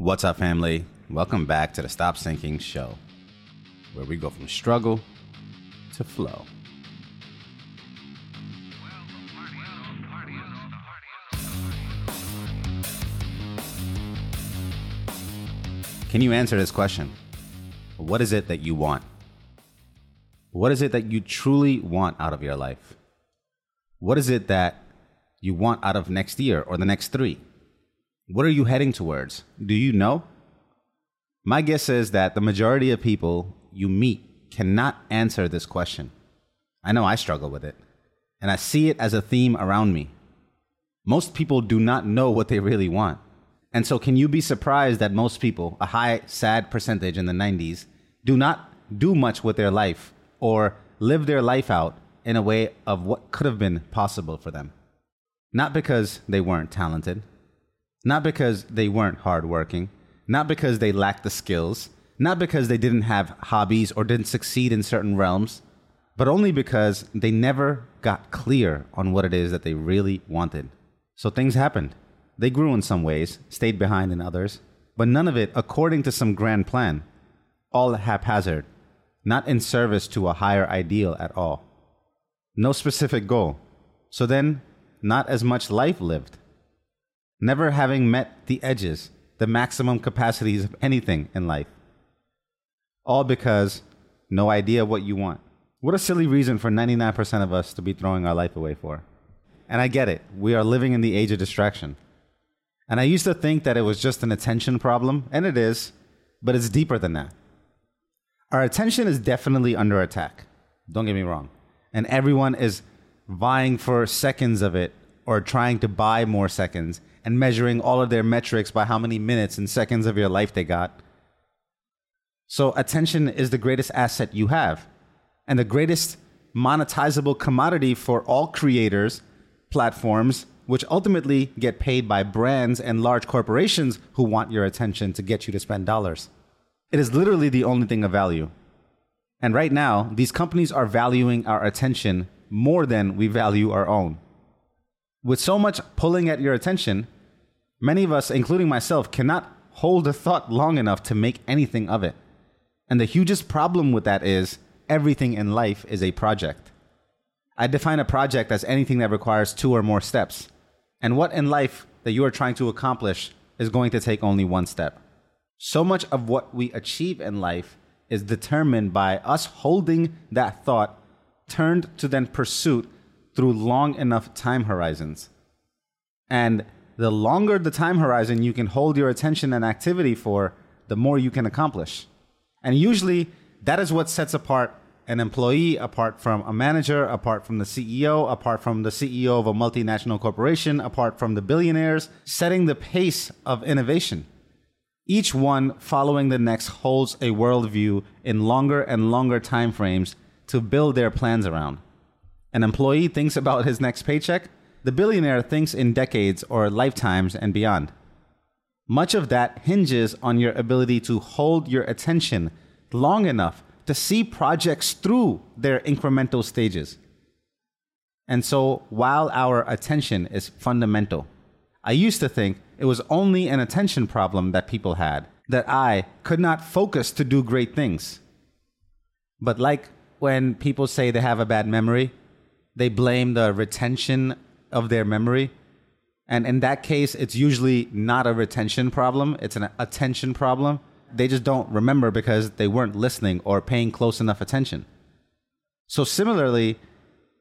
What's up, family? Welcome back to the Stop Sinking Show, where we go from struggle to flow. Can you answer this question? What is it that you want? What is it that you truly want out of your life? What is it that you want out of next year or the next three? What are you heading towards? Do you know? My guess is that the majority of people you meet cannot answer this question. I know I struggle with it, and I see it as a theme around me. Most people do not know what they really want. And so, can you be surprised that most people, a high, sad percentage in the 90s, do not do much with their life or live their life out in a way of what could have been possible for them? Not because they weren't talented, not because they weren't hardworking, not because they lacked the skills, not because they didn't have hobbies or didn't succeed in certain realms, but only because they never got clear on what it is that they really wanted. So things happened. They grew in some ways, stayed behind in others, but none of it according to some grand plan. All haphazard, not in service to a higher ideal at all. No specific goal. So then, not as much life lived. Never having met the edges, the maximum capacities of anything in life. All because no idea what you want. What a silly reason for 99% of us to be throwing our life away for. And I get it. We are living in the age of distraction. And I used to think that it was just an attention problem, and it is, but it's deeper than that. Our attention is definitely under attack. Don't get me wrong. And everyone is vying for seconds of it or trying to buy more seconds and measuring all of their metrics by how many minutes and seconds of your life they got. So, attention is the greatest asset you have and the greatest monetizable commodity for all creators, platforms, which ultimately get paid by brands and large corporations who want your attention to get you to spend dollars. It is literally the only thing of value. And right now, these companies are valuing our attention more than we value our own. With so much pulling at your attention, many of us, including myself, cannot hold a thought long enough to make anything of it. And the hugest problem with that is everything in life is a project. I define a project as anything that requires two or more steps. And what in life that you are trying to accomplish is going to take only one step. So much of what we achieve in life is determined by us holding that thought turned to then pursuit through long enough time horizons. And the longer the time horizon you can hold your attention and activity for, the more you can accomplish. And usually, that is what sets apart an employee apart from a manager, apart from the CEO, apart from the CEO of a multinational corporation, apart from the billionaires, setting the pace of innovation. Each one following the next holds a worldview in longer and longer time frames to build their plans around. An employee thinks about his next paycheck, the billionaire thinks in decades or lifetimes and beyond. Much of that hinges on your ability to hold your attention long enough to see projects through their incremental stages. And so, while our attention is fundamental, I used to think it was only an attention problem that people had, that I could not focus to do great things. But like when people say they have a bad memory, they blame the retention of their memory. And in that case, it's usually not a retention problem, it's an attention problem. They just don't remember because they weren't listening or paying close enough attention. So, similarly,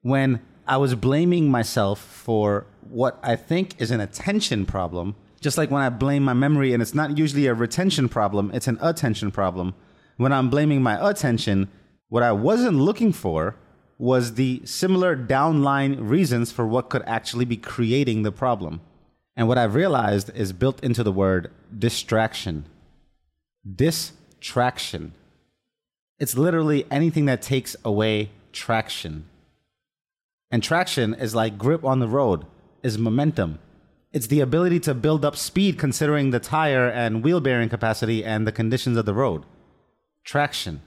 when I was blaming myself for what I think is an attention problem, just like when I blame my memory, and it's not usually a retention problem, it's an attention problem. When I'm blaming my attention, what I wasn't looking for was the similar downline reasons for what could actually be creating the problem. And what I've realized is built into the word distraction. Distraction. It's literally anything that takes away traction. And traction is like grip on the road, is momentum. It's the ability to build up speed considering the tire and wheel bearing capacity and the conditions of the road. Traction.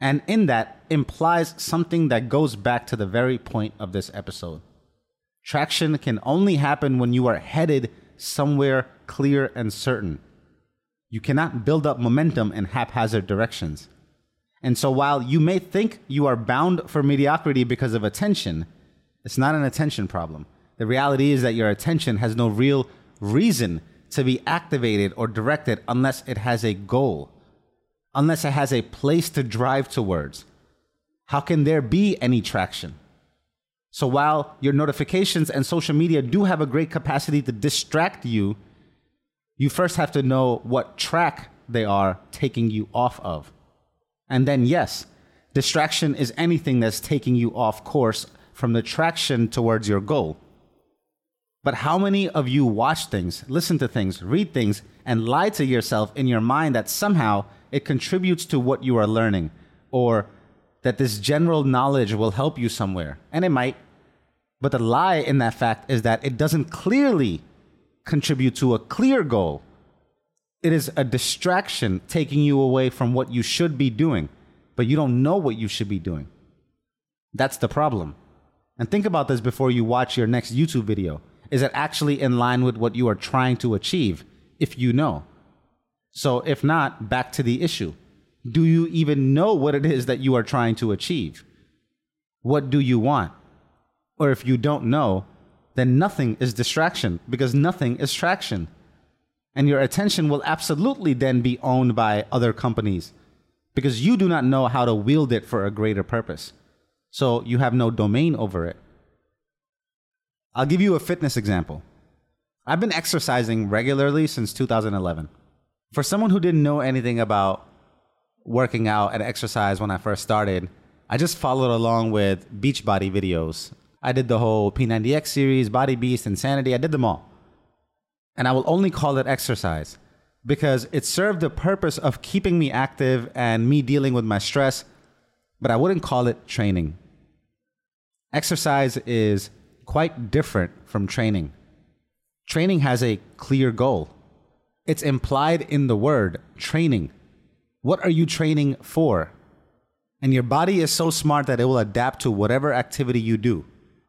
And in that implies something that goes back to the very point of this episode. Traction can only happen when you are headed somewhere clear and certain. You cannot build up momentum in haphazard directions. And so while you may think you are bound for mediocrity because of attention, it's not an attention problem. The reality is that your attention has no real reason to be activated or directed unless it has a goal, unless it has a place to drive towards. How can there be any traction? So while your notifications and social media do have a great capacity to distract you, you first have to know what track they are taking you off of. And then, yes, distraction is anything that's taking you off course from the traction towards your goal. But how many of you watch things, listen to things, read things, and lie to yourself in your mind that somehow it contributes to what you are learning or that this general knowledge will help you somewhere? And it might. But the lie in that fact is that it doesn't clearly contribute to a clear goal. It is a distraction taking you away from what you should be doing, but you don't know what you should be doing. That's the problem. And think about this before you watch your next YouTube video. Is it actually in line with what you are trying to achieve? If you know. So, if not, back to the issue. Do you even know what it is that you are trying to achieve? What do you want? Or if you don't know, then nothing is distraction because nothing is traction. And your attention will absolutely then be owned by other companies because you do not know how to wield it for a greater purpose. So you have no domain over it. I'll give you a fitness example. I've been exercising regularly since 2011. For someone who didn't know anything about working out and exercise when I first started, I just followed along with Beachbody videos I did the whole P90X series, Body Beast, Insanity. I did them all. And I will only call it exercise because it served the purpose of keeping me active and me dealing with my stress, but I wouldn't call it training. Exercise is quite different from training. Training has a clear goal. It's implied in the word training. What are you training for? And your body is so smart that it will adapt to whatever activity you do.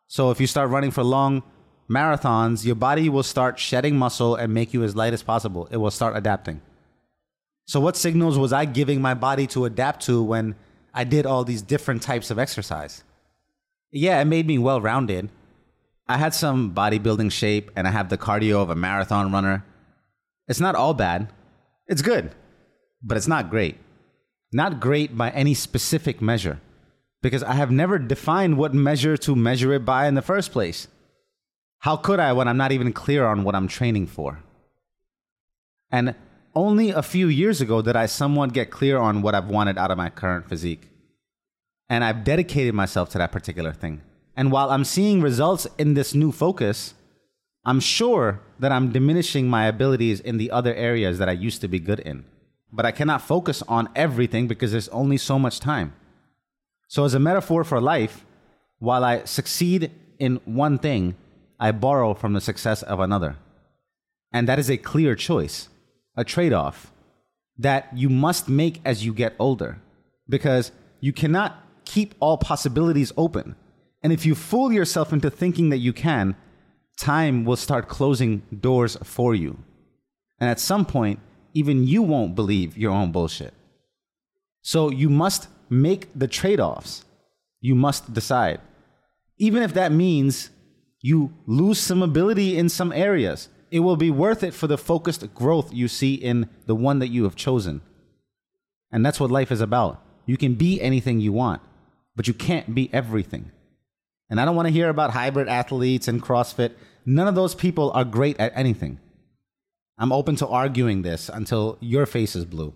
So if you start running for long marathons, your body will start shedding muscle and make you as light as possible. It will start adapting. So what signals was I giving my body to adapt to when I did all these different types of exercise? Yeah, it made me well rounded. I had some bodybuilding shape and I have the cardio of a marathon runner. It's not all bad. It's good, but it's not great. Not great by any specific measure because I have never defined what measure to measure it by in the first place. How could I when I'm not even clear on what I'm training for? And only a few years ago did I somewhat get clear on what I've wanted out of my current physique. And I've dedicated myself to that particular thing. And while I'm seeing results in this new focus, I'm sure that I'm diminishing my abilities in the other areas that I used to be good in. But I cannot focus on everything because there's only so much time. So, as a metaphor for life, while I succeed in one thing, I borrow from the success of another. And that is a clear choice, a trade off that you must make as you get older because you cannot keep all possibilities open. And if you fool yourself into thinking that you can, time will start closing doors for you. And at some point, even you won't believe your own bullshit. So you must make the trade offs. You must decide. Even if that means you lose some ability in some areas, it will be worth it for the focused growth you see in the one that you have chosen. And that's what life is about. You can be anything you want, but you can't be everything. And I don't want to hear about hybrid athletes and CrossFit. None of those people are great at anything. I'm open to arguing this until your face is blue.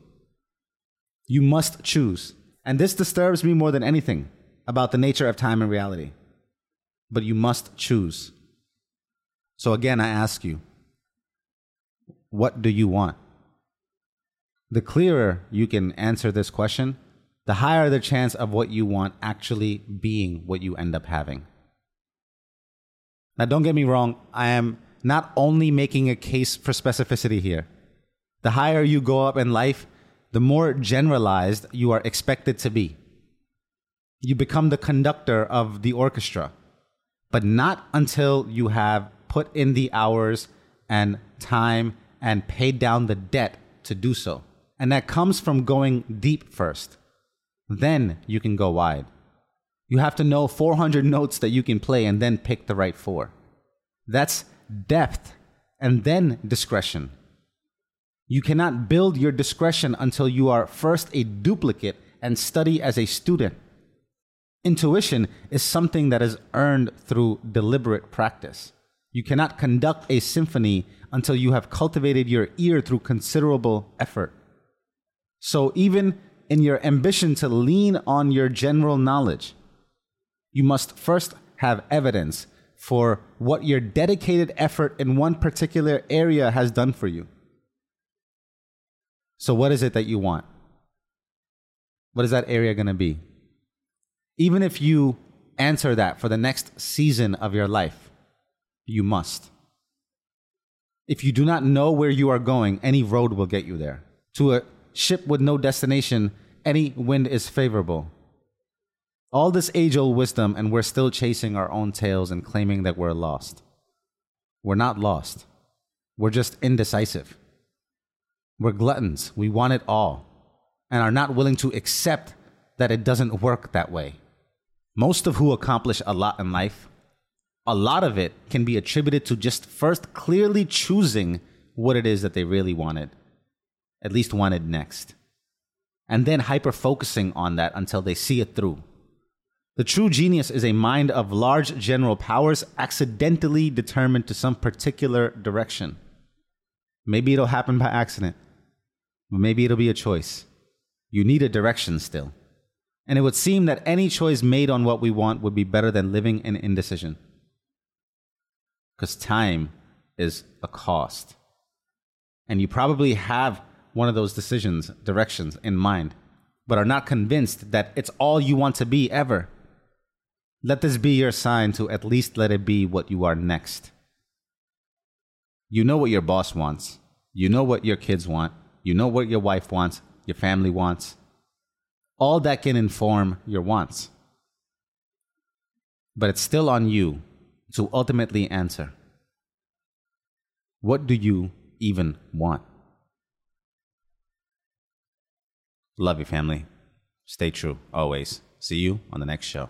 You must choose. And this disturbs me more than anything about the nature of time and reality. But you must choose. So again, I ask you, what do you want? The clearer you can answer this question, the higher the chance of what you want actually being what you end up having. Now, don't get me wrong, I am not only making a case for specificity here. The higher you go up in life, the more generalized you are expected to be. You become the conductor of the orchestra, but not until you have put in the hours and time and paid down the debt to do so. And that comes from going deep first. Then you can go wide. You have to know 400 notes that you can play and then pick the right four. That's depth and then discretion. You cannot build your discretion until you are first a duplicate and study as a student. Intuition is something that is earned through deliberate practice. You cannot conduct a symphony until you have cultivated your ear through considerable effort. So, even in your ambition to lean on your general knowledge, you must first have evidence for what your dedicated effort in one particular area has done for you. So, what is it that you want? What is that area going to be? Even if you answer that for the next season of your life, you must. If you do not know where you are going, any road will get you there. To a ship with no destination, any wind is favorable. All this age old wisdom, and we're still chasing our own tails and claiming that we're lost. We're not lost. We're just indecisive. We're gluttons. We want it all and are not willing to accept that it doesn't work that way. Most of who accomplish a lot in life, a lot of it can be attributed to just first clearly choosing what it is that they really wanted, at least wanted next, and then hyper focusing on that until they see it through. The true genius is a mind of large general powers accidentally determined to some particular direction. Maybe it'll happen by accident, but maybe it'll be a choice. You need a direction still. And it would seem that any choice made on what we want would be better than living in indecision. Because time is a cost. And you probably have one of those decisions, directions in mind, but are not convinced that it's all you want to be ever. Let this be your sign to at least let it be what you are next. You know what your boss wants. You know what your kids want. You know what your wife wants, your family wants all that can inform your wants. But it's still on you to ultimately answer what do you even want? Love you, family. Stay true always. See you on the next show.